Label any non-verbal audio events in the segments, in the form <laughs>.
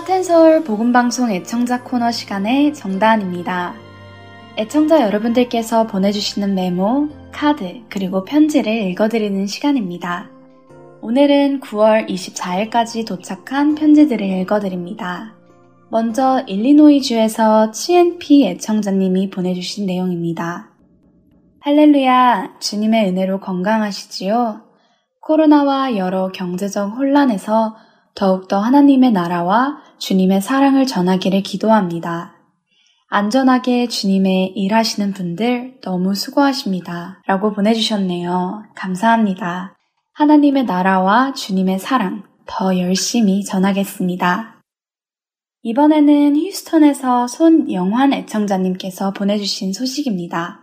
하텐서울 복음방송 애청자 코너 시간의 정다은입니다. 애청자 여러분들께서 보내주시는 메모, 카드, 그리고 편지를 읽어드리는 시간입니다. 오늘은 9월 24일까지 도착한 편지들을 읽어드립니다. 먼저 일리노이주에서 CNP 애청자님이 보내주신 내용입니다. 할렐루야, 주님의 은혜로 건강하시지요? 코로나와 여러 경제적 혼란에서 더욱더 하나님의 나라와 주님의 사랑을 전하기를 기도합니다. 안전하게 주님의 일하시는 분들 너무 수고하십니다. 라고 보내주셨네요. 감사합니다. 하나님의 나라와 주님의 사랑 더 열심히 전하겠습니다. 이번에는 휴스턴에서 손영환 애청자님께서 보내주신 소식입니다.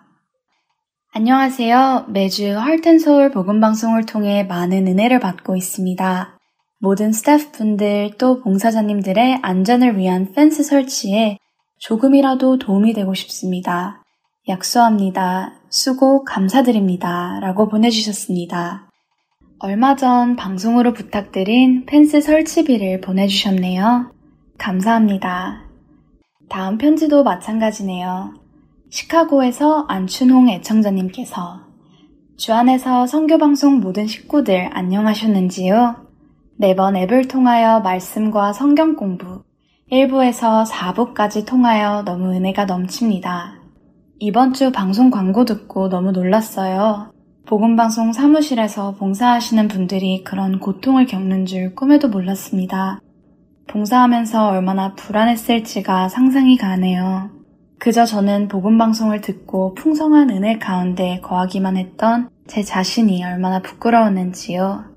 안녕하세요. 매주 헐텐서울 복음방송을 통해 많은 은혜를 받고 있습니다. 모든 스태프분들 또 봉사자님들의 안전을 위한 펜스 설치에 조금이라도 도움이 되고 싶습니다. 약속합니다. 수고 감사드립니다. 라고 보내주셨습니다. 얼마 전 방송으로 부탁드린 펜스 설치비를 보내주셨네요. 감사합니다. 다음 편지도 마찬가지네요. 시카고에서 안춘홍 애청자님께서 주 안에서 성교방송 모든 식구들 안녕하셨는지요? 매번 앱을 통하여 말씀과 성경 공부, 1부에서 4부까지 통하여 너무 은혜가 넘칩니다. 이번 주 방송 광고 듣고 너무 놀랐어요. 복음방송 사무실에서 봉사하시는 분들이 그런 고통을 겪는 줄 꿈에도 몰랐습니다. 봉사하면서 얼마나 불안했을지가 상상이 가네요. 그저 저는 복음방송을 듣고 풍성한 은혜 가운데 거하기만 했던 제 자신이 얼마나 부끄러웠는지요.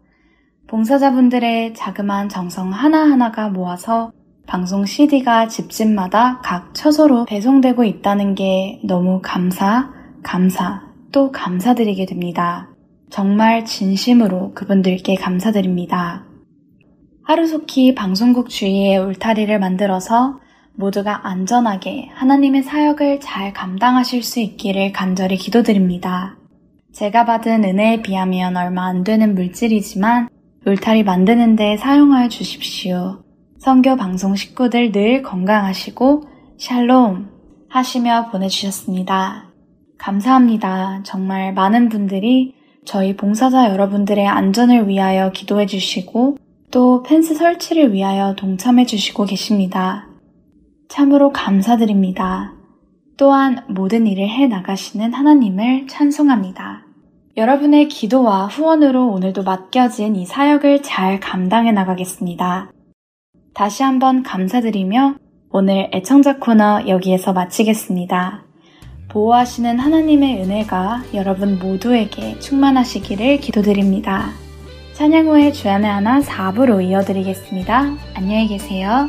봉사자분들의 자그마한 정성 하나하나가 모아서 방송 CD가 집집마다 각 처소로 배송되고 있다는 게 너무 감사, 감사, 또 감사드리게 됩니다. 정말 진심으로 그분들께 감사드립니다. 하루속히 방송국 주위에 울타리를 만들어서 모두가 안전하게 하나님의 사역을 잘 감당하실 수 있기를 간절히 기도드립니다. 제가 받은 은혜에 비하면 얼마 안 되는 물질이지만 울타리 만드는 데 사용하여 주십시오. 성교 방송 식구들 늘 건강하시고 샬롬 하시며 보내주셨습니다. 감사합니다. 정말 많은 분들이 저희 봉사자 여러분들의 안전을 위하여 기도해 주시고 또 펜스 설치를 위하여 동참해 주시고 계십니다. 참으로 감사드립니다. 또한 모든 일을 해 나가시는 하나님을 찬송합니다. 여러분의 기도와 후원으로 오늘도 맡겨진 이 사역을 잘 감당해 나가겠습니다. 다시 한번 감사드리며 오늘 애청자 코너 여기에서 마치겠습니다. 보호하시는 하나님의 은혜가 여러분 모두에게 충만하시기를 기도드립니다. 찬양 후에 주안의 하나 4부로 이어드리겠습니다. 안녕히 계세요.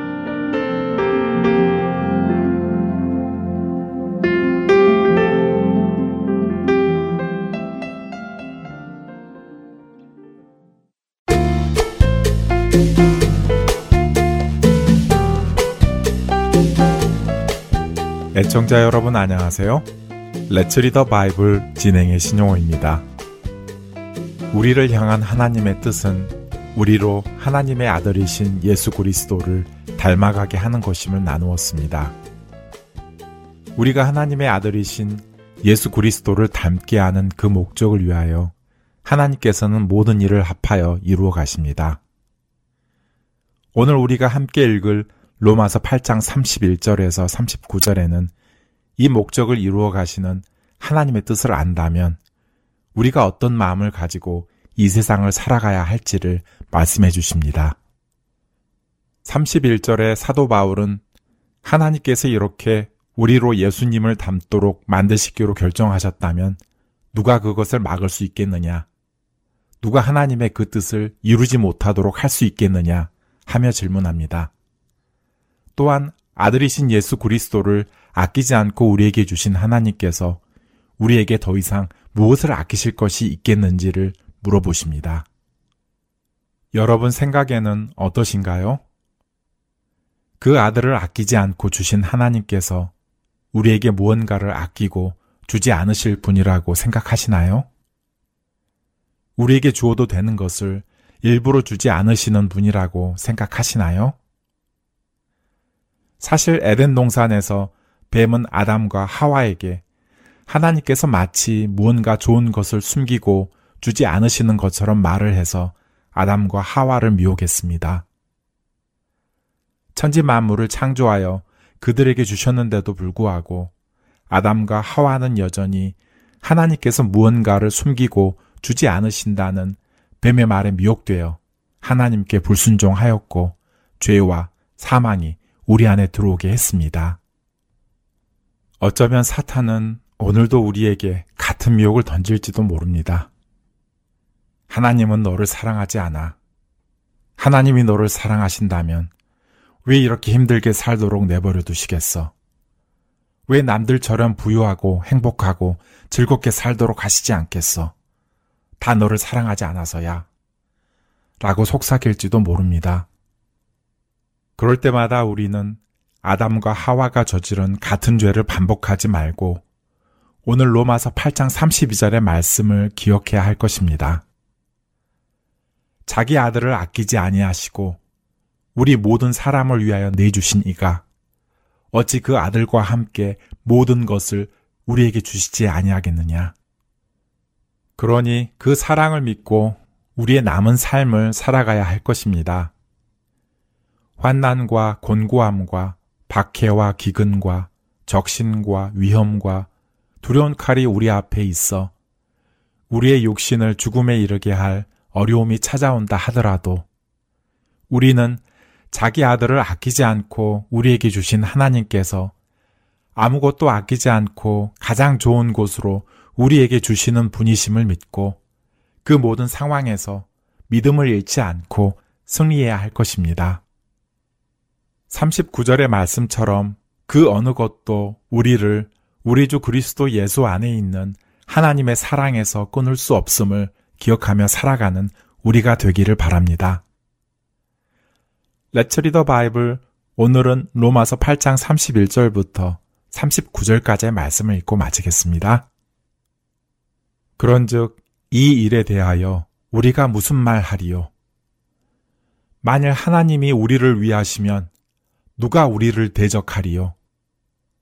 애청자 여러분 안녕하세요. Let's Read the Bible 진행의 신용호입니다. 우리를 향한 하나님의 뜻은 우리로 하나님의 아들이신 예수 그리스도를 닮아가게 하는 것임을 나누었습니다. 우리가 하나님의 아들이신 예수 그리스도를 닮게 하는 그 목적을 위하여 하나님께서는 모든 일을 합하여 이루어 가십니다. 오늘 우리가 함께 읽을 로마서 8장 31절에서 39절에는 이 목적을 이루어 가시는 하나님의 뜻을 안다면 우리가 어떤 마음을 가지고 이 세상을 살아가야 할지를 말씀해 주십니다. 31절에 사도 바울은 하나님께서 이렇게 우리로 예수님을 닮도록 만드시기로 결정하셨다면 누가 그것을 막을 수 있겠느냐? 누가 하나님의 그 뜻을 이루지 못하도록 할 수 있겠느냐? 하며 질문합니다. 또한 아들이신 예수 그리스도를 아끼지 않고 우리에게 주신 하나님께서 우리에게 더 이상 무엇을 아끼실 것이 있겠는지를 물어보십니다. 여러분 생각에는 어떠신가요? 그 아들을 아끼지 않고 주신 하나님께서 우리에게 무언가를 아끼고 주지 않으실 분이라고 생각하시나요? 우리에게 주어도 되는 것을 일부러 주지 않으시는 분이라고 생각하시나요? 사실 에덴 동산에서 뱀은 아담과 하와에게 하나님께서 마치 무언가 좋은 것을 숨기고 주지 않으시는 것처럼 말을 해서 아담과 하와를 미혹했습니다. 천지 만물을 창조하여 그들에게 주셨는데도 불구하고 아담과 하와는 여전히 하나님께서 무언가를 숨기고 주지 않으신다는 뱀의 말에 미혹되어 하나님께 불순종하였고 죄와 사망이 우리 안에 들어오게 했습니다. 어쩌면 사탄은 오늘도 우리에게 같은 미혹을 던질지도 모릅니다. 하나님은 너를 사랑하지 않아. 하나님이 너를 사랑하신다면 왜 이렇게 힘들게 살도록 내버려 두시겠어? 왜 남들처럼 부유하고 행복하고 즐겁게 살도록 하시지 않겠어? 다 너를 사랑하지 않아서야. 라고 속삭일지도 모릅니다. 그럴 때마다 우리는 아담과 하와가 저지른 같은 죄를 반복하지 말고 오늘 로마서 8장 32절의 말씀을 기억해야 할 것입니다. 자기 아들을 아끼지 아니하시고 우리 모든 사람을 위하여 내주신 이가 어찌 그 아들과 함께 모든 것을 우리에게 주시지 아니하겠느냐. 그러니 그 사랑을 믿고 우리의 남은 삶을 살아가야 할 것입니다. 환난과 곤고함과 박해와 기근과 적신과 위험과 두려운 칼이 우리 앞에 있어 우리의 육신을 죽음에 이르게 할 어려움이 찾아온다 하더라도 우리는 자기 아들을 아끼지 않고 우리에게 주신 하나님께서 아무것도 아끼지 않고 가장 좋은 곳으로 우리에게 주시는 분이심을 믿고 그 모든 상황에서 믿음을 잃지 않고 승리해야 할 것입니다. 39절의 말씀처럼 그 어느 것도 우리를 우리 주 그리스도 예수 안에 있는 하나님의 사랑에서 끊을 수 없음을 기억하며 살아가는 우리가 되기를 바랍니다. 레츠 리더 바이블 오늘은 로마서 8장 31절부터 39절까지의 말씀을 읽고 마치겠습니다. 그런즉 이 일에 대하여 우리가 무슨 말 하리요? 만일 하나님이 우리를 위하시면 누가 우리를 대적하리요?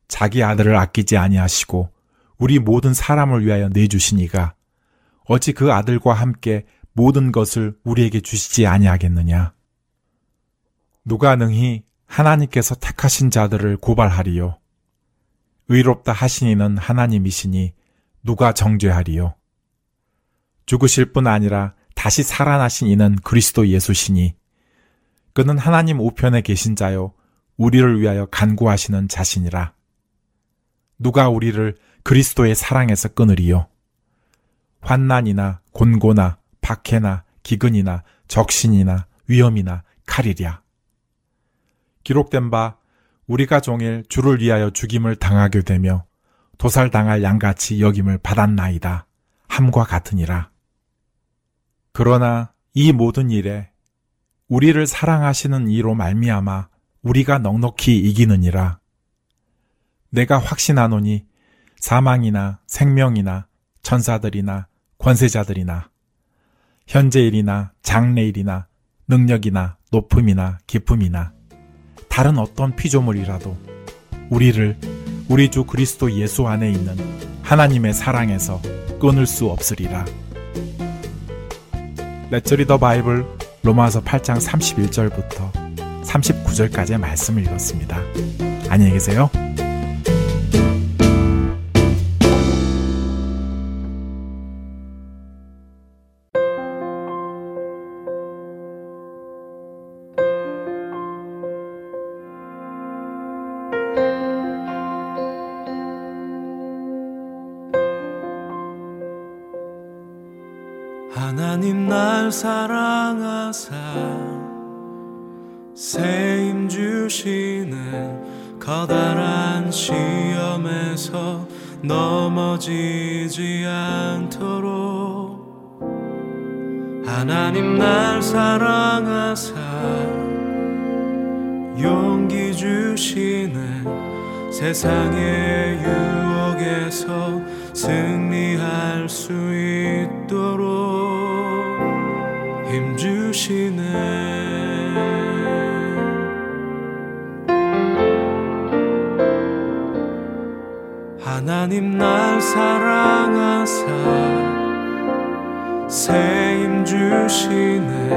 자기 아들을 아끼지 아니하시고 우리 모든 사람을 위하여 내주시니가 어찌 그 아들과 함께 모든 것을 우리에게 주시지 아니하겠느냐? 누가 능히 하나님께서 택하신 자들을 고발하리요? 의롭다 하시니는 하나님이시니 누가 정죄하리요? 죽으실 뿐 아니라 다시 살아나신 이는 그리스도 예수시니 그는 하나님 우편에 계신 자요 우리를 위하여 간구하시는 자신이라. 누가 우리를 그리스도의 사랑에서 끊으리요? 환난이나 곤고나 박해나 기근이나 적신이나 위험이나 칼이랴. 기록된 바 우리가 종일 주를 위하여 죽임을 당하게 되며 도살당할 양같이 여김을 받았나이다. 함과 같으니라. 그러나 이 모든 일에 우리를 사랑하시는 이로 말미암아 우리가 넉넉히 이기느니라. 내가 확신하노니 사망이나 생명이나 천사들이나 권세자들이나 현재일이나 장래일이나 능력이나 높음이나 기쁨이나 다른 어떤 피조물이라도 우리를 우리 주 그리스도 예수 안에 있는 하나님의 사랑에서 끊을 수 없으리라. 레츠 리더 바이블 로마서 8장 31절부터 39절까지의 말씀을 읽었습니다. 안녕히 계세요. 사랑 넘어지지 않도록 하나님 날 사랑하사 용기 주시는 세상의 유혹에서 승리할 수 있도록 하나님 날 사랑하사 새힘 주시네.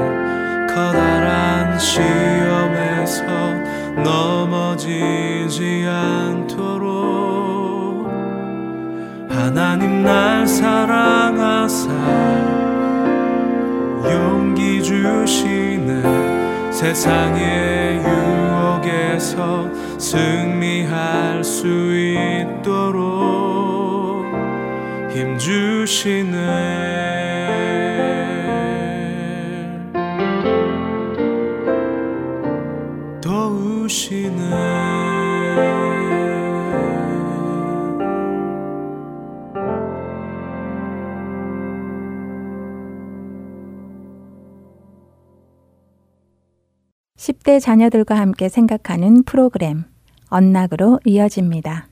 커다란 시험에서 넘어지지 않도록. 하나님 날 사랑하사 용기 주시는 세상의 유혹에서 승리할 수 있도록 힘 주시네. 도우시네 10대 자녀들과 함께 생각하는 프로그램 언락으로 이어집니다.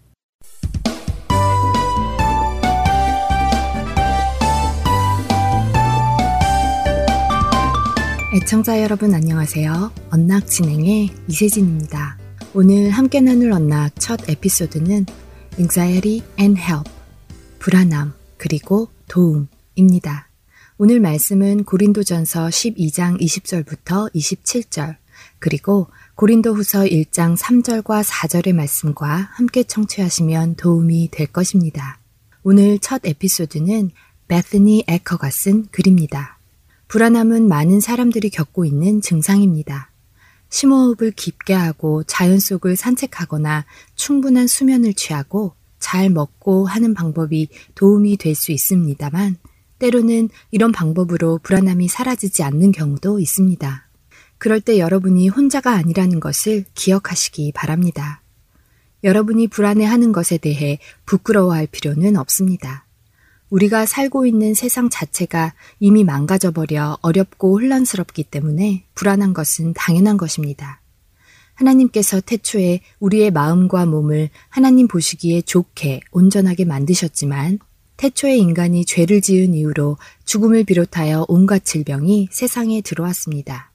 애청자 여러분 안녕하세요. 언락 진행의 이세진입니다. 오늘 함께 나눌 언락 첫 에피소드는 Anxiety and Help, 불안함 그리고 도움입니다. 오늘 말씀은 고린도전서 12장 20절부터 27절 그리고 고린도후서 1장 3절과 4절의 말씀과 함께 청취하시면 도움이 될 것입니다. 오늘 첫 에피소드는 베스니 에커가 쓴 글입니다. 불안함은 많은 사람들이 겪고 있는 증상입니다. 심호흡을 깊게 하고 자연 속을 산책하거나 충분한 수면을 취하고 잘 먹고 하는 방법이 도움이 될 수 있습니다만 때로는 이런 방법으로 불안함이 사라지지 않는 경우도 있습니다. 그럴 때 여러분이 혼자가 아니라는 것을 기억하시기 바랍니다. 여러분이 불안해하는 것에 대해 부끄러워할 필요는 없습니다. 우리가 살고 있는 세상 자체가 이미 망가져버려 어렵고 혼란스럽기 때문에 불안한 것은 당연한 것입니다. 하나님께서 태초에 우리의 마음과 몸을 하나님 보시기에 좋게 온전하게 만드셨지만 태초의 인간이 죄를 지은 이후로 죽음을 비롯하여 온갖 질병이 세상에 들어왔습니다.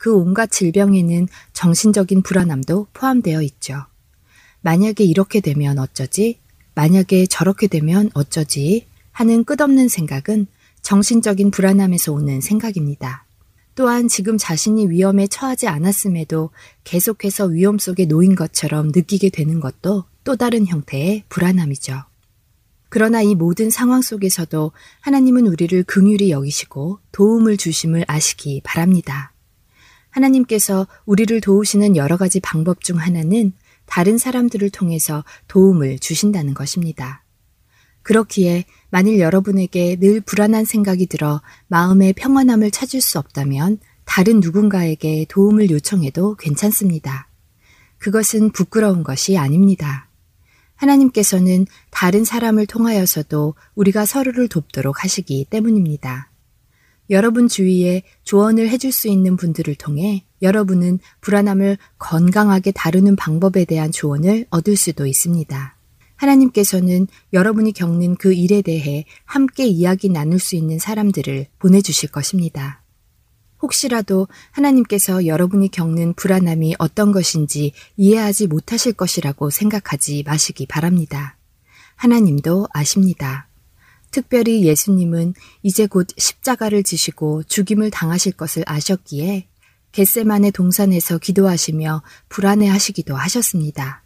그 온갖 질병에는 정신적인 불안함도 포함되어 있죠. 만약에 이렇게 되면 어쩌지? 만약에 저렇게 되면 어쩌지? 하는 끝없는 생각은 정신적인 불안함에서 오는 생각입니다. 또한 지금 자신이 위험에 처하지 않았음에도 계속해서 위험 속에 놓인 것처럼 느끼게 되는 것도 또 다른 형태의 불안함이죠. 그러나 이 모든 상황 속에서도 하나님은 우리를 긍휼히 여기시고 도움을 주심을 아시기 바랍니다. 하나님께서 우리를 도우시는 여러 가지 방법 중 하나는 다른 사람들을 통해서 도움을 주신다는 것입니다. 그렇기에 만일 여러분에게 늘 불안한 생각이 들어 마음의 평안함을 찾을 수 없다면 다른 누군가에게 도움을 요청해도 괜찮습니다. 그것은 부끄러운 것이 아닙니다. 하나님께서는 다른 사람을 통하여서도 우리가 서로를 돕도록 하시기 때문입니다. 여러분 주위에 조언을 해줄 수 있는 분들을 통해 여러분은 불안함을 건강하게 다루는 방법에 대한 조언을 얻을 수도 있습니다. 하나님께서는 여러분이 겪는 그 일에 대해 함께 이야기 나눌 수 있는 사람들을 보내주실 것입니다. 혹시라도 하나님께서 여러분이 겪는 불안함이 어떤 것인지 이해하지 못하실 것이라고 생각하지 마시기 바랍니다. 하나님도 아십니다. 특별히 예수님은 이제 곧 십자가를 지시고 죽임을 당하실 것을 아셨기에 겟세만의 동산에서 기도하시며 불안해 하시기도 하셨습니다.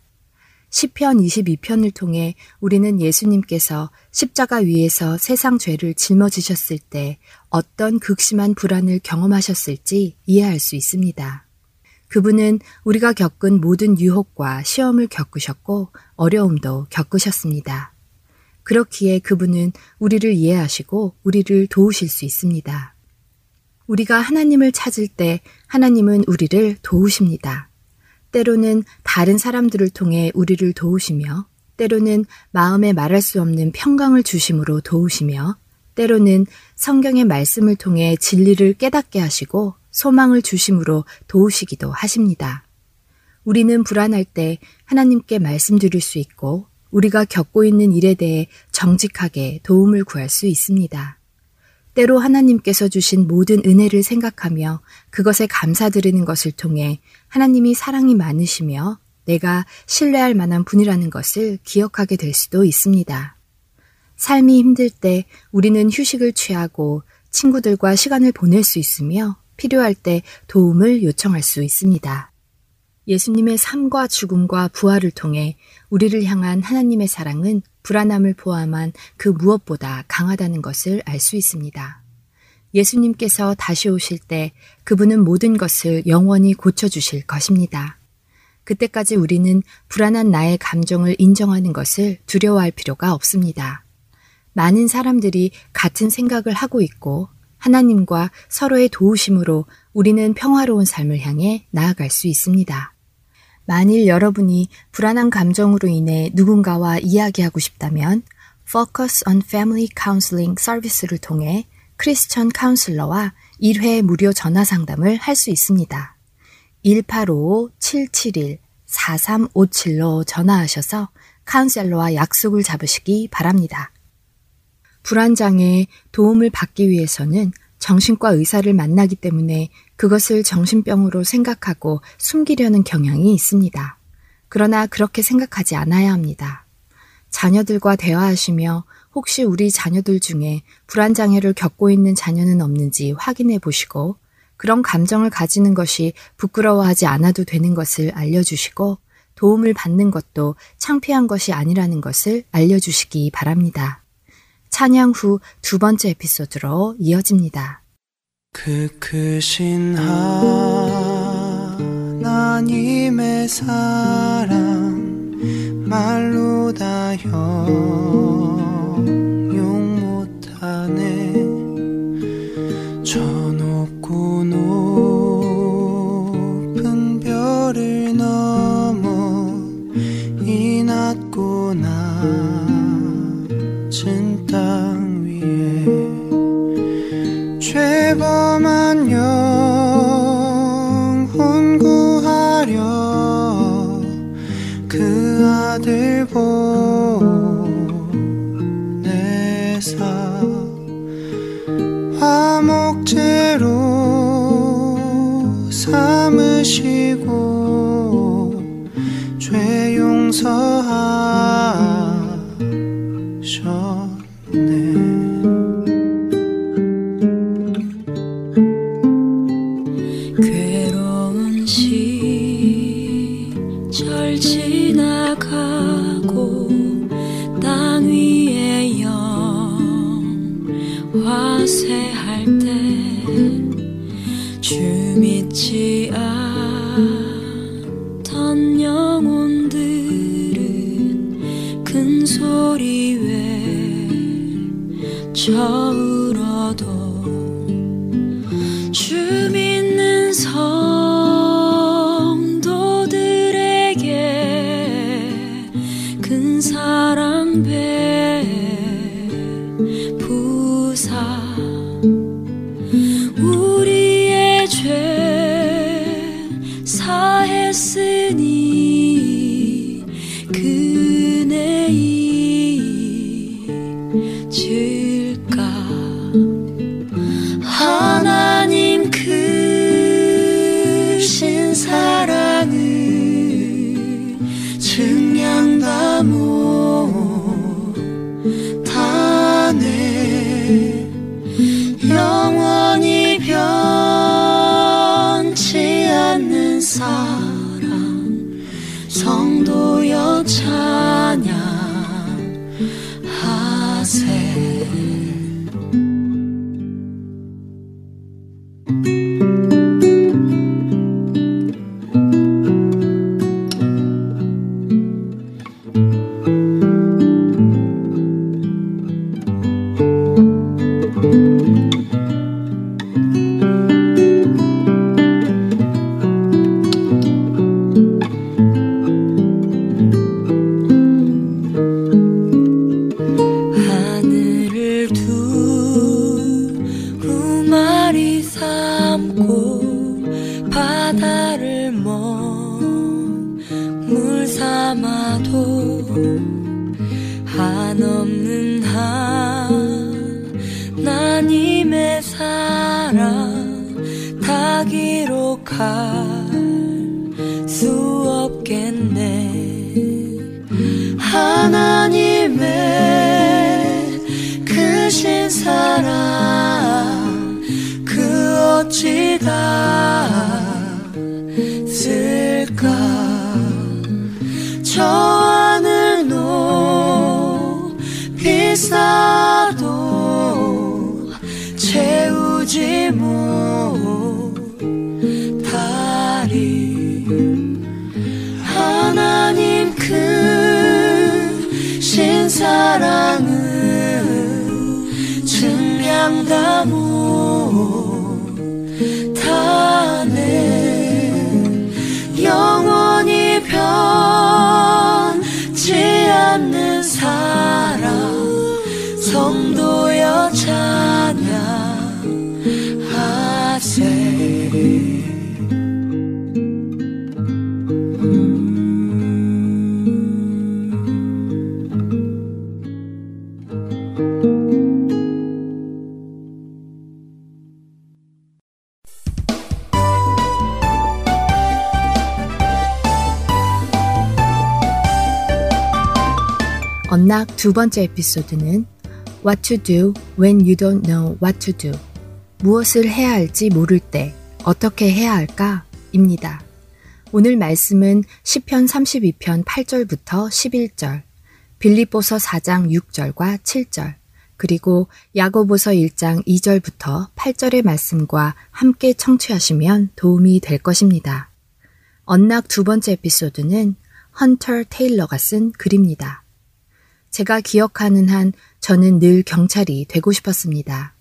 시편 22편을 통해 우리는 예수님께서 십자가 위에서 세상 죄를 짊어지셨을 때 어떤 극심한 불안을 경험하셨을지 이해할 수 있습니다. 그분은 우리가 겪은 모든 유혹과 시험을 겪으셨고 어려움도 겪으셨습니다. 그렇기에 그분은 우리를 이해하시고 우리를 도우실 수 있습니다. 우리가 하나님을 찾을 때 하나님은 우리를 도우십니다. 때로는 다른 사람들을 통해 우리를 도우시며, 때로는 마음에 말할 수 없는 평강을 주심으로 도우시며, 때로는 성경의 말씀을 통해 진리를 깨닫게 하시고 소망을 주심으로 도우시기도 하십니다. 우리는 불안할 때 하나님께 말씀드릴 수 있고 우리가 겪고 있는 일에 대해 정직하게 도움을 구할 수 있습니다. 때로 하나님께서 주신 모든 은혜를 생각하며 그것에 감사드리는 것을 통해 하나님이 사랑이 많으시며 내가 신뢰할 만한 분이라는 것을 기억하게 될 수도 있습니다. 삶이 힘들 때 우리는 휴식을 취하고 친구들과 시간을 보낼 수 있으며 필요할 때 도움을 요청할 수 있습니다. 예수님의 삶과 죽음과 부활을 통해 우리를 향한 하나님의 사랑은 불안함을 포함한 그 무엇보다 강하다는 것을 알 수 있습니다. 예수님께서 다시 오실 때 그분은 모든 것을 영원히 고쳐주실 것입니다. 그때까지 우리는 불안한 나의 감정을 인정하는 것을 두려워할 필요가 없습니다. 많은 사람들이 같은 생각을 하고 있고 하나님과 서로의 도우심으로 우리는 평화로운 삶을 향해 나아갈 수 있습니다. 만일 여러분이 불안한 감정으로 인해 누군가와 이야기하고 싶다면 Focus on Family Counseling 서비스를 통해 크리스천 카운슬러와 1회 무료 전화 상담을 할 수 있습니다. 185-771-4357로 전화하셔서 카운셀러와 약속을 잡으시기 바랍니다. 불안장애 도움을 받기 위해서는 정신과 의사를 만나기 때문에 그것을 정신병으로 생각하고 숨기려는 경향이 있습니다. 그러나 그렇게 생각하지 않아야 합니다. 자녀들과 대화하시며 혹시 우리 자녀들 중에 불안장애를 겪고 있는 자녀는 없는지 확인해 보시고 그런 감정을 가지는 것이 부끄러워하지 않아도 되는 것을 알려주시고 도움을 받는 것도 창피한 것이 아니라는 것을 알려주시기 바랍니다. 찬양 후 두 번째 에피소드로 이어집니다. 그 크신 하나님의 사랑 말로 다 형용 못하네 저 죄범 角。 삼고 바다를 먼물 삼아도 한없는 하나님의 사랑 다 기록할 수 없겠네. 하나님 지났을까? 저 하늘 높이 쌓도 채우지 못 언락 두 번째 에피소드는 What to do when you don't know what to do. 무엇을 해야 할지 모를 때 어떻게 해야 할까? 입니다. 오늘 말씀은 시편 32편 8절부터 11절, 빌립보서 4장 6절과 7절, 그리고 야고보서 1장 2절부터 8절의 말씀과 함께 청취하시면 도움이 될 것입니다. 언락 두 번째 에피소드는 헌터 테일러가 쓴 글입니다. 제가 기억하는 한 저는 늘 경찰이 되고 싶었습니다.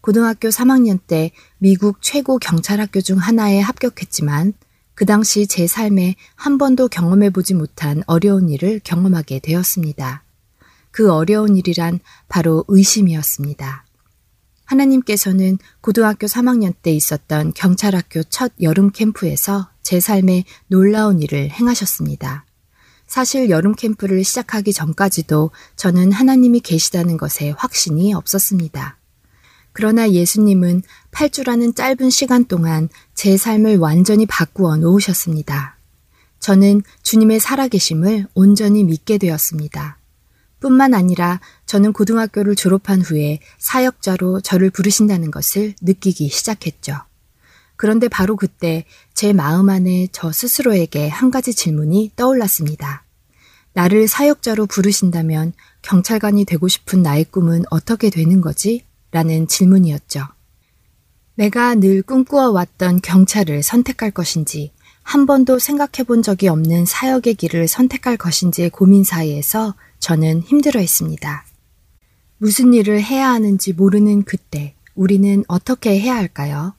고등학교 3학년 때 미국 최고 경찰학교 중 하나에 합격했지만 그 당시 제 삶에 한 번도 경험해 보지 못한 어려운 일을 경험하게 되었습니다. 그 어려운 일이란 바로 의심이었습니다. 하나님께서는 고등학교 3학년 때 있었던 경찰학교 첫 여름 캠프에서 제 삶에 놀라운 일을 행하셨습니다. 사실 여름 캠프를 시작하기 전까지도 저는 하나님이 계시다는 것에 확신이 없었습니다. 그러나 예수님은 8주라는 짧은 시간 동안 제 삶을 완전히 바꾸어 놓으셨습니다. 저는 주님의 살아계심을 온전히 믿게 되었습니다. 뿐만 아니라 저는 고등학교를 졸업한 후에 사역자로 저를 부르신다는 것을 느끼기 시작했죠. 그런데 바로 그때 제 마음 안에 저 스스로에게 한 가지 질문이 떠올랐습니다. 나를 사역자로 부르신다면 경찰관이 되고 싶은 나의 꿈은 어떻게 되는 거지? 라는 질문이었죠. 내가 늘 꿈꾸어왔던 경찰을 선택할 것인지, 한 번도 생각해 본 적이 없는 사역의 길을 선택할 것인지의 고민 사이에서 저는 힘들어 했습니다. 무슨 일을 해야 하는지 모르는 그때 우리는 어떻게 해야 할까요?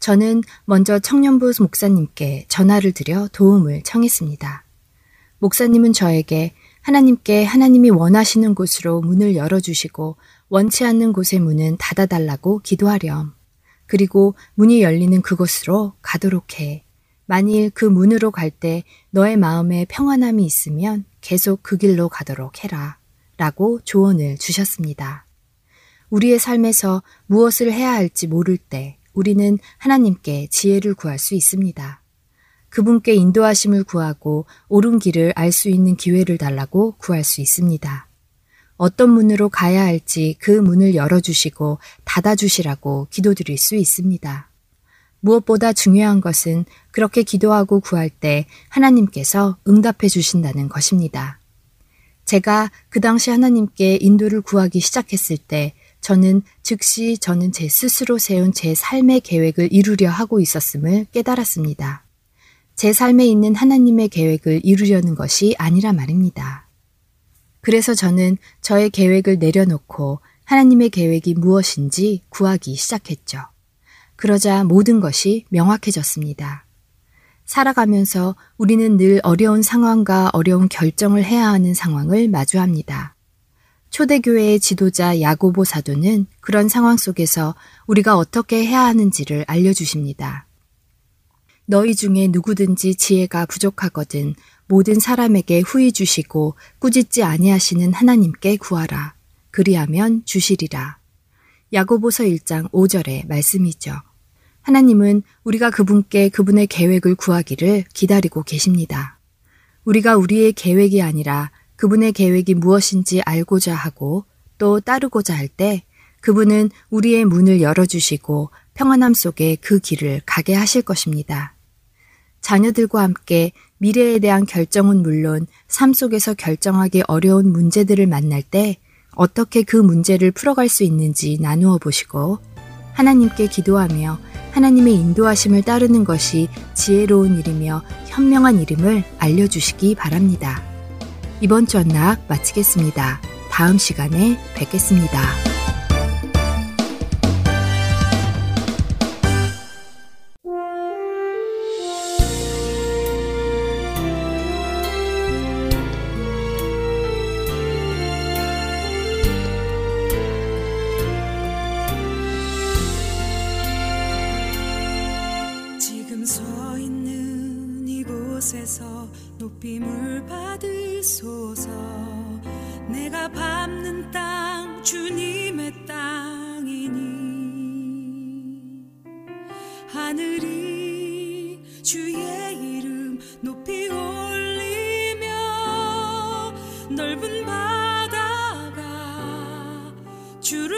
저는 먼저 청년부 목사님께 전화를 드려 도움을 청했습니다. 목사님은 저에게 하나님께 하나님이 원하시는 곳으로 문을 열어주시고 원치 않는 곳의 문은 닫아달라고 기도하렴. 그리고 문이 열리는 그곳으로 가도록 해. 만일 그 문으로 갈 때 너의 마음에 평안함이 있으면 계속 그 길로 가도록 해라. 라고 조언을 주셨습니다. 우리의 삶에서 무엇을 해야 할지 모를 때 우리는 하나님께 지혜를 구할 수 있습니다. 그분께 인도하심을 구하고 옳은 길을 알 수 있는 기회를 달라고 구할 수 있습니다. 어떤 문으로 가야 할지 그 문을 열어주시고 닫아주시라고 기도드릴 수 있습니다. 무엇보다 중요한 것은 그렇게 기도하고 구할 때 하나님께서 응답해 주신다는 것입니다. 제가 그 당시 하나님께 인도를 구하기 시작했을 때 저는 즉시 저는 제 스스로 세운 제 삶의 계획을 이루려 하고 있었음을 깨달았습니다. 제 삶에 있는 하나님의 계획을 이루려는 것이 아니라 말입니다. 그래서 저는 저의 계획을 내려놓고 하나님의 계획이 무엇인지 구하기 시작했죠. 그러자 모든 것이 명확해졌습니다. 살아가면서 우리는 늘 어려운 상황과 어려운 결정을 해야 하는 상황을 마주합니다. 초대교회의 지도자 야고보 사도는 그런 상황 속에서 우리가 어떻게 해야 하는지를 알려주십니다. 너희 중에 누구든지 지혜가 부족하거든 모든 사람에게 후히 주시고 꾸짖지 아니하시는 하나님께 구하라. 그리하면 주시리라. 야고보서 1장 5절의 말씀이죠. 하나님은 우리가 그분께 그분의 계획을 구하기를 기다리고 계십니다. 우리가 우리의 계획이 아니라 그분의 계획이 무엇인지 알고자 하고 또 따르고자 할 때 그분은 우리의 문을 열어주시고 평안함 속에 그 길을 가게 하실 것입니다. 자녀들과 함께 미래에 대한 결정은 물론 삶 속에서 결정하기 어려운 문제들을 만날 때 어떻게 그 문제를 풀어갈 수 있는지 나누어 보시고 하나님께 기도하며 하나님의 인도하심을 따르는 것이 지혜로운 일이며 현명한 일임을 알려주시기 바랍니다. 이번 주 언락 마치겠습니다. 다음 시간에 뵙겠습니다. 저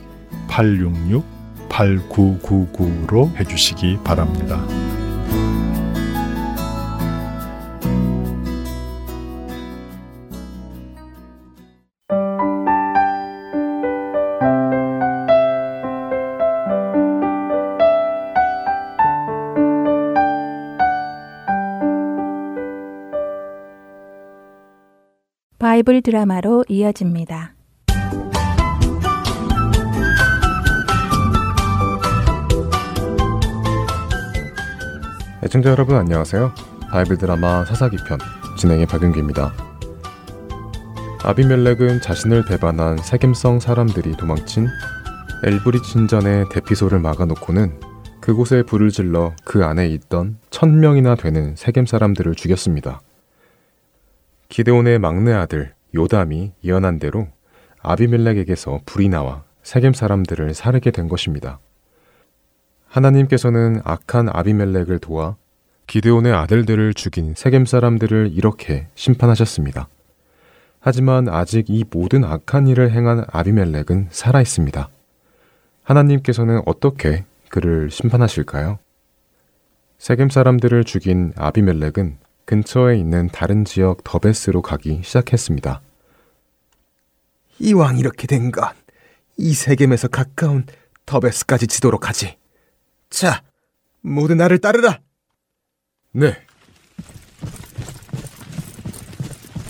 866-8999로 해주시기 바랍니다. 바이블 드라마로 이어집니다. 애청자 여러분 안녕하세요. 바이블 드라마 사사기 편 진행의 박윤규입니다. 아비멜렉은 자신을 배반한 세겜성 사람들이 도망친 엘브릿 신전의 대피소를 막아놓고는 그곳에 불을 질러 그 안에 있던 천 명이나 되는 세겜 사람들을 죽였습니다. 기데온의 막내 아들 요담이 예언한 대로 아비멜렉에게서 불이 나와 세겜 사람들을 사르게 된 것입니다. 하나님께서는 악한 아비멜렉을 도와 기드온의 아들들을 죽인 세겜 사람들을 이렇게 심판하셨습니다. 하지만 아직 이 모든 악한 일을 행한 아비멜렉은 살아 있습니다. 하나님께서는 어떻게 그를 심판하실까요? 세겜 사람들을 죽인 아비멜렉은 근처에 있는 다른 지역 더베스로 가기 시작했습니다. 이왕 이렇게 된 것, 이 세겜에서 가까운 더베스까지 지도록 하지. 자, 모두 나를 따르라. 네.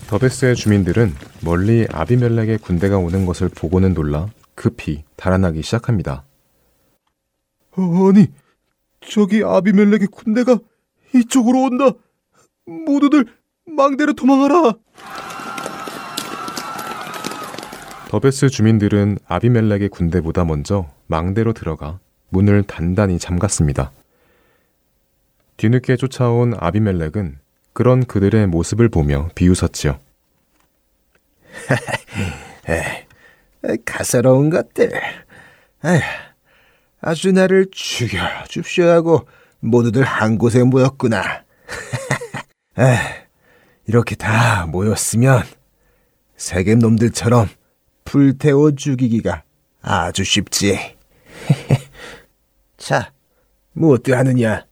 더베스의 주민들은 멀리 아비멜렉의 군대가 오는 것을 보고는 놀라 급히 달아나기 시작합니다. 아니, 저기 아비멜렉의 군대가 이쪽으로 온다. 모두들 망대로 도망하라. 더베스 주민들은 아비멜렉의 군대보다 먼저 망대로 들어가 문을 단단히 잠갔습니다. 뒤늦게 쫓아온 아비멜렉은 그런 그들의 모습을 보며 비웃었지요. <laughs> 가사로운 것들. 아주 나를 죽여 줍쇼 하고 모두들 한 곳에 모였구나. <laughs> 이렇게 다 모였으면 세겜 놈들처럼 불태워 죽이기가 아주 쉽지. <laughs> 자, 무엇들 하느냐?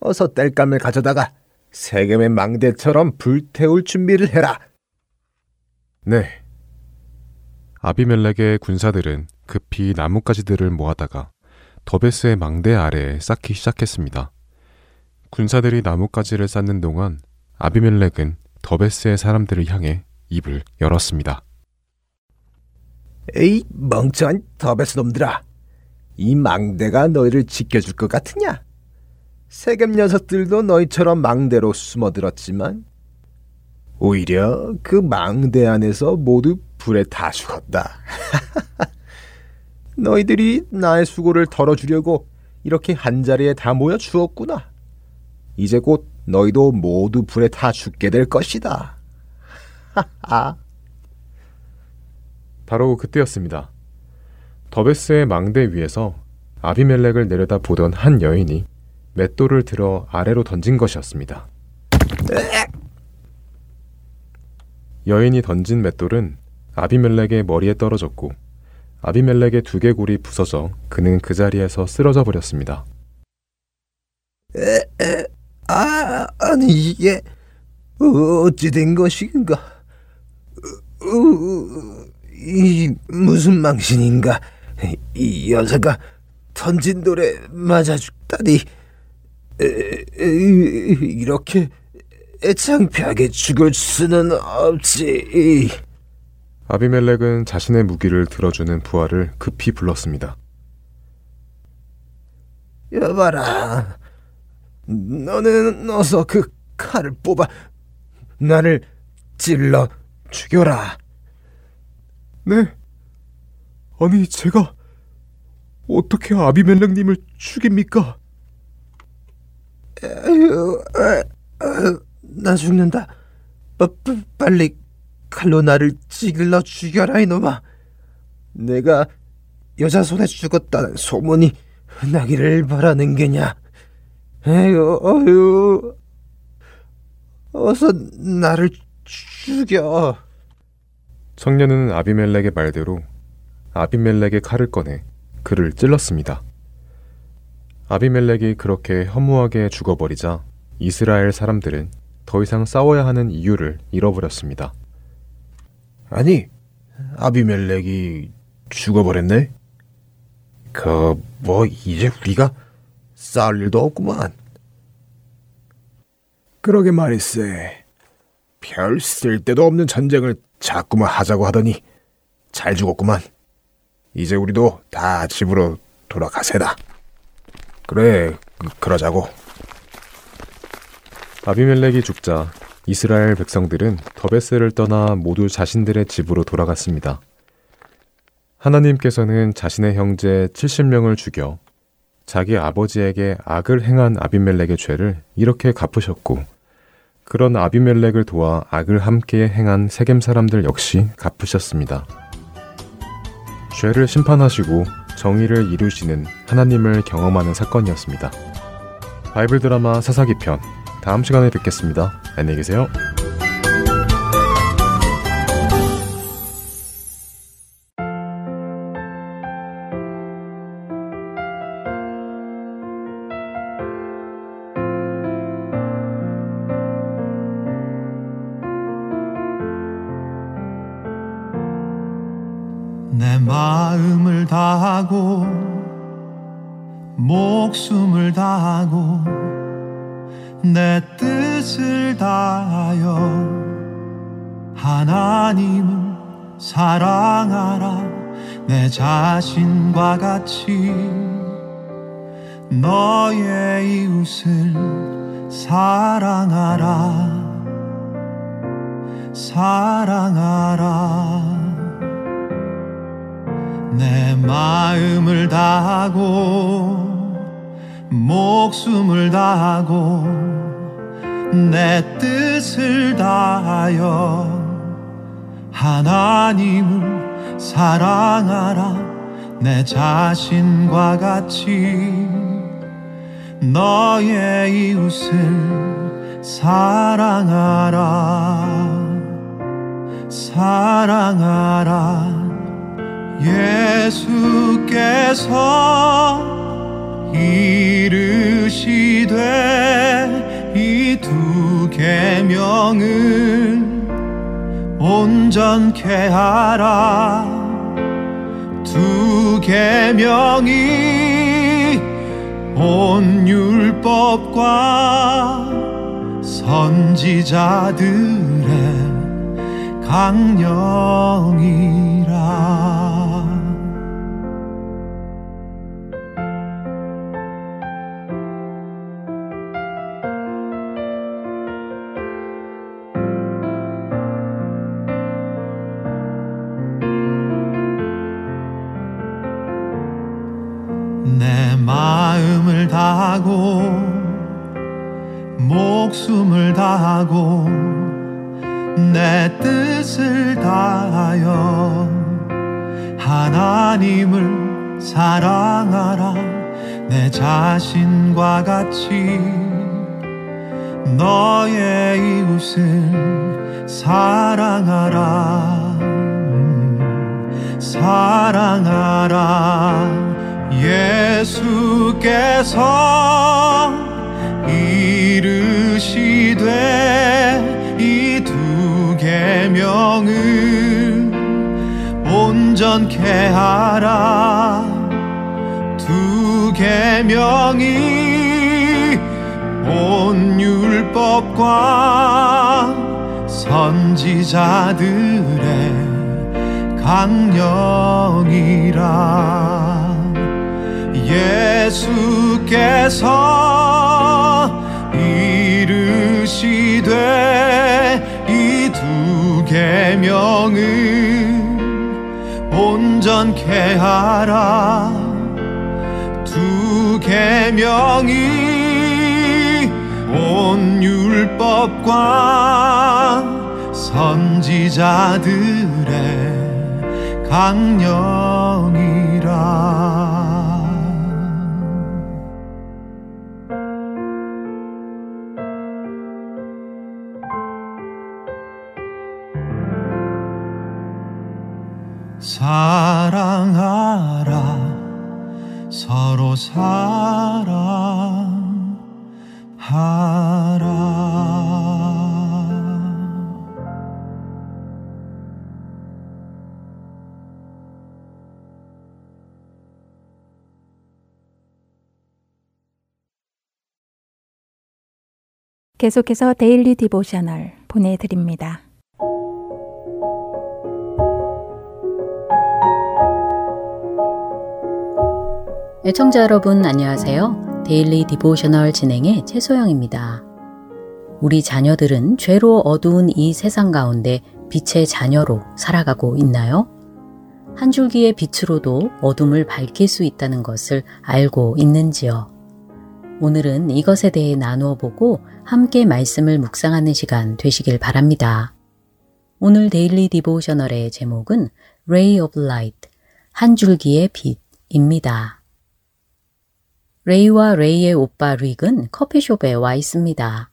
어서 땔감을 가져다가 세겜의 망대처럼 불태울 준비를 해라. 네. 아비멜렉의 군사들은 급히 나뭇가지들을 모아다가 더베스의 망대 아래에 쌓기 시작했습니다. 군사들이 나뭇가지를 쌓는 동안 아비멜렉은 더베스의 사람들을 향해 입을 열었습니다. 에이 멍청한 더베스 놈들아 이 망대가 너희를 지켜줄 것 같으냐 세겜 녀석들도 너희처럼 망대로 숨어들었지만 오히려 그 망대 안에서 모두 불에 다 죽었다. <laughs> 너희들이 나의 수고를 덜어주려고 이렇게 한자리에 다 모여 죽었구나. 이제 곧 너희도 모두 불에 다 죽게 될 것이다. 하하 <laughs> 바로 그때였습니다. 더베스의 망대 위에서 아비멜렉을 내려다 보던 한 여인이 맷돌을 들어 아래로 던진 것이었습니다. 여인이 던진 맷돌은 아비멜렉의 머리에 떨어졌고 아비멜렉의 두개골이 부서져 그는 그 자리에서 쓰러져 버렸습니다. 아, 아니 이게 어찌 된 것인가? 어, 어, 이 무슨 망신인가? 이 여자가 던진 돌에 맞아 죽다니 에, 에, 이렇게 창피하게 죽을 수는 없지. 아비멜렉은 자신의 무기를 들어주는 부하를 급히 불렀습니다. 여봐라, 너는 어서 그 칼을 뽑아 나를 찔러 죽여라. 네. 아니 제가 어떻게 아비멜렉님을 죽입니까? 나 죽는다. 빠, 빠, 빨리 칼로 나를 찔러 죽여라 이놈아. 내가 여자 손에 죽었다는 소문이 나기를 바라는 게냐. 에휴, 어휴. 어서 나를 죽여. 청년은 아비멜렉의 말대로 아비멜렉의 칼을 꺼내 그를 찔렀습니다. 아비멜렉이 그렇게 허무하게 죽어버리자 이스라엘 사람들은 더 이상 싸워야 하는 이유를 잃어버렸습니다. 아니, 아비멜렉이 죽어버렸네? 그, 뭐, 이제 우리가 싸울 일도 없구만. 그러게 말일세. 별 쓸데도 없는 전쟁을 자꾸만 하자고 하더니 잘 죽었구만. 이제 우리도 다 집으로 돌아가세다. 그래, 그, 그러자고. 아비멜렉이 죽자 이스라엘 백성들은 더베스를 떠나 모두 자신들의 집으로 돌아갔습니다. 하나님께서는 자신의 형제 70명을 죽여 자기 아버지에게 악을 행한 아비멜렉의 죄를 이렇게 갚으셨고 그런 아비멜렉을 도와 악을 함께 행한 세겜 사람들 역시 갚으셨습니다. 죄를 심판하시고 정의를 이루시는 하나님을 경험하는 사건이었습니다. 바이블 드라마 사사기 편 다음 시간에 뵙겠습니다. 안녕히 계세요. 자신과 같이 너의 이웃을 사랑하라. 사랑하라. 예수께서 이르시되 이 두 계명은 온전케 하라 두 계명이 온 율법과 선지자들의 강령이라 하고 목숨을 다하고 내 뜻을 다하여 하나님을 사랑하라. 내 자신과 같이 너의 이웃을 사랑하라. 음, 사랑하라 예수께서 이르시되 이 두 계명을 온전케 하라. 두 계명이 온 율법과 선지자들의 강령이라 예수께서 이르시되 이 두 계명을 온전케 하라 두 계명이 온 율법과 선지자들의 강령이라 사랑하라 서로 사랑하라 계속해서 Daily Devotional 보내드립니다. 애청자 여러분 안녕하세요. Daily Devotional 진행의 최소영입니다. 우리 자녀들은 죄로 어두운 이 세상 가운데 빛의 자녀로 살아가고 있나요? 한 줄기의 빛으로도 어둠을 밝힐 수 있다는 것을 알고 있는지요? 오늘은 이것에 대해 나누어 보고 함께 말씀을 묵상하는 시간 되시길 바랍니다. 오늘 Daily Devotional의 제목은 Ray of Light, 한 줄기의 빛입니다. 레이와 레이의 오빠 릭은 커피숍에 와 있습니다.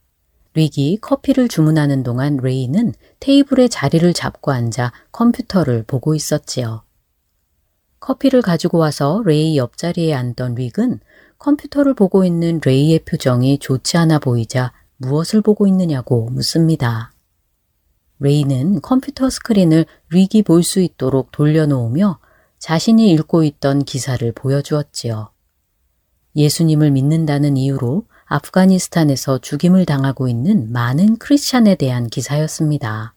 릭이 커피를 주문하는 동안 레이는 테이블에 자리를 잡고 앉아 컴퓨터를 보고 있었지요. 커피를 가지고 와서 레이 옆자리에 앉던 릭은 컴퓨터를 보고 있는 레이의 표정이 좋지 않아 보이자 무엇을 보고 있느냐고 묻습니다. 레이는 컴퓨터 스크린을 릭이 볼 수 있도록 돌려놓으며 자신이 읽고 있던 기사를 보여주었지요. 예수님을 믿는다는 이유로 아프가니스탄에서 죽임을 당하고 있는 많은 크리스찬에 대한 기사였습니다.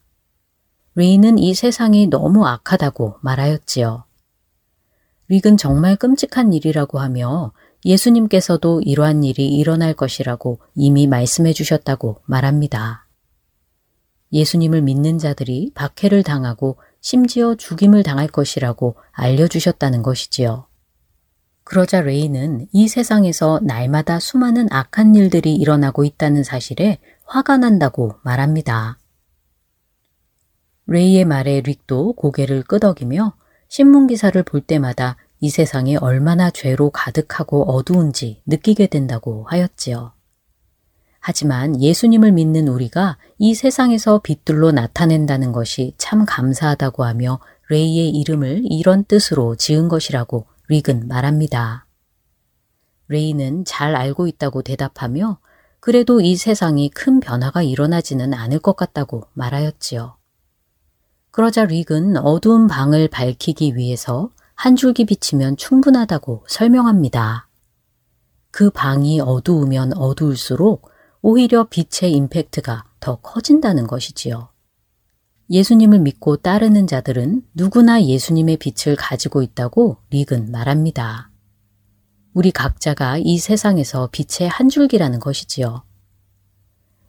레이는 이 세상이 너무 악하다고 말하였지요. 릭은 정말 끔찍한 일이라고 하며 예수님께서도 이러한 일이 일어날 것이라고 이미 말씀해 주셨다고 말합니다. 예수님을 믿는 자들이 박해를 당하고 심지어 죽임을 당할 것이라고 알려주셨다는 것이지요. 그러자 레이는 이 세상에서 날마다 수많은 악한 일들이 일어나고 있다는 사실에 화가 난다고 말합니다. 레이의 말에 릭도 고개를 끄덕이며 신문 기사를 볼 때마다 이 세상이 얼마나 죄로 가득하고 어두운지 느끼게 된다고 하였지요. 하지만 예수님을 믿는 우리가 이 세상에서 빛들로 나타낸다는 것이 참 감사하다고 하며 레이의 이름을 이런 뜻으로 지은 것이라고 릭은 말합니다. 레이는 잘 알고 있다고 대답하며 그래도 이 세상이 큰 변화가 일어나지는 않을 것 같다고 말하였지요. 그러자 릭은 어두운 방을 밝히기 위해서 한 줄기 비치면 충분하다고 설명합니다. 그 방이 어두우면 어두울수록 오히려 빛의 임팩트가 더 커진다는 것이지요. 예수님을 믿고 따르는 자들은 누구나 예수님의 빛을 가지고 있다고 릭은 말합니다. 우리 각자가 이 세상에서 빛의 한 줄기라는 것이지요.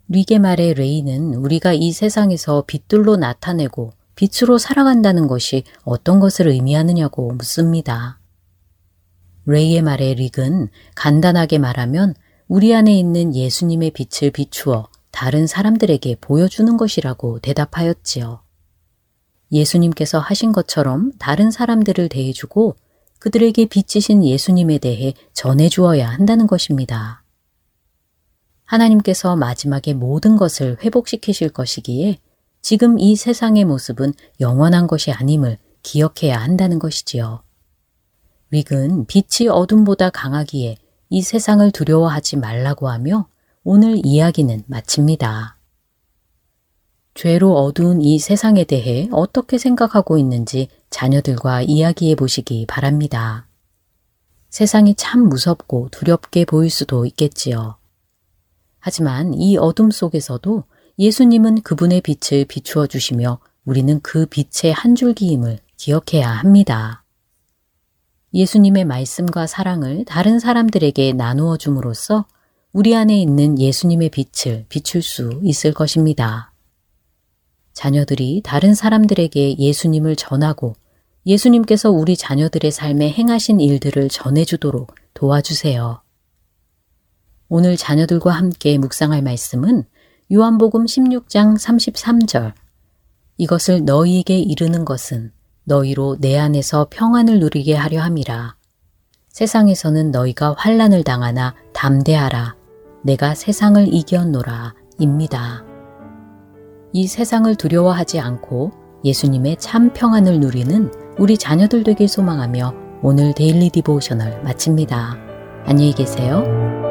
릭의 말에 레이는 우리가 이 세상에서 빛들로 나타내고 빛으로 살아간다는 것이 어떤 것을 의미하느냐고 묻습니다. 레이의 말에 릭은 간단하게 말하면 우리 안에 있는 예수님의 빛을 비추어 다른 사람들에게 보여주는 것이라고 대답하였지요. 예수님께서 하신 것처럼 다른 사람들을 대해주고 그들에게 빚지신 예수님에 대해 전해주어야 한다는 것입니다. 하나님께서 마지막에 모든 것을 회복시키실 것이기에 지금 이 세상의 모습은 영원한 것이 아님을 기억해야 한다는 것이지요. 릭은 빛이 어둠보다 강하기에 이 세상을 두려워하지 말라고 하며 오늘 이야기는 마칩니다. 죄로 어두운 이 세상에 대해 어떻게 생각하고 있는지 자녀들과 이야기해 보시기 바랍니다. 세상이 참 무섭고 두렵게 보일 수도 있겠지요. 하지만 이 어둠 속에서도 예수님은 그분의 빛을 비추어 주시며 우리는 그 빛의 한 줄기임을 기억해야 합니다. 예수님의 말씀과 사랑을 다른 사람들에게 나누어 줌으로써 우리 안에 있는 예수님의 빛을 비출 수 있을 것입니다. 자녀들이 다른 사람들에게 예수님을 전하고 예수님께서 우리 자녀들의 삶에 행하신 일들을 전해주도록 도와주세요. 오늘 자녀들과 함께 묵상할 말씀은 요한복음 16장 33절. 이것을 너희에게 이르는 것은 너희로 내 안에서 평안을 누리게 하려 함이라. 세상에서는 너희가 환란을 당하나 담대하라. 내가 세상을 이겼노라. 입니다. 이 세상을 두려워하지 않고 예수님의 참 평안을 누리는 우리 자녀들 되길 소망하며 오늘 Daily Devotional 마칩니다. 안녕히 계세요.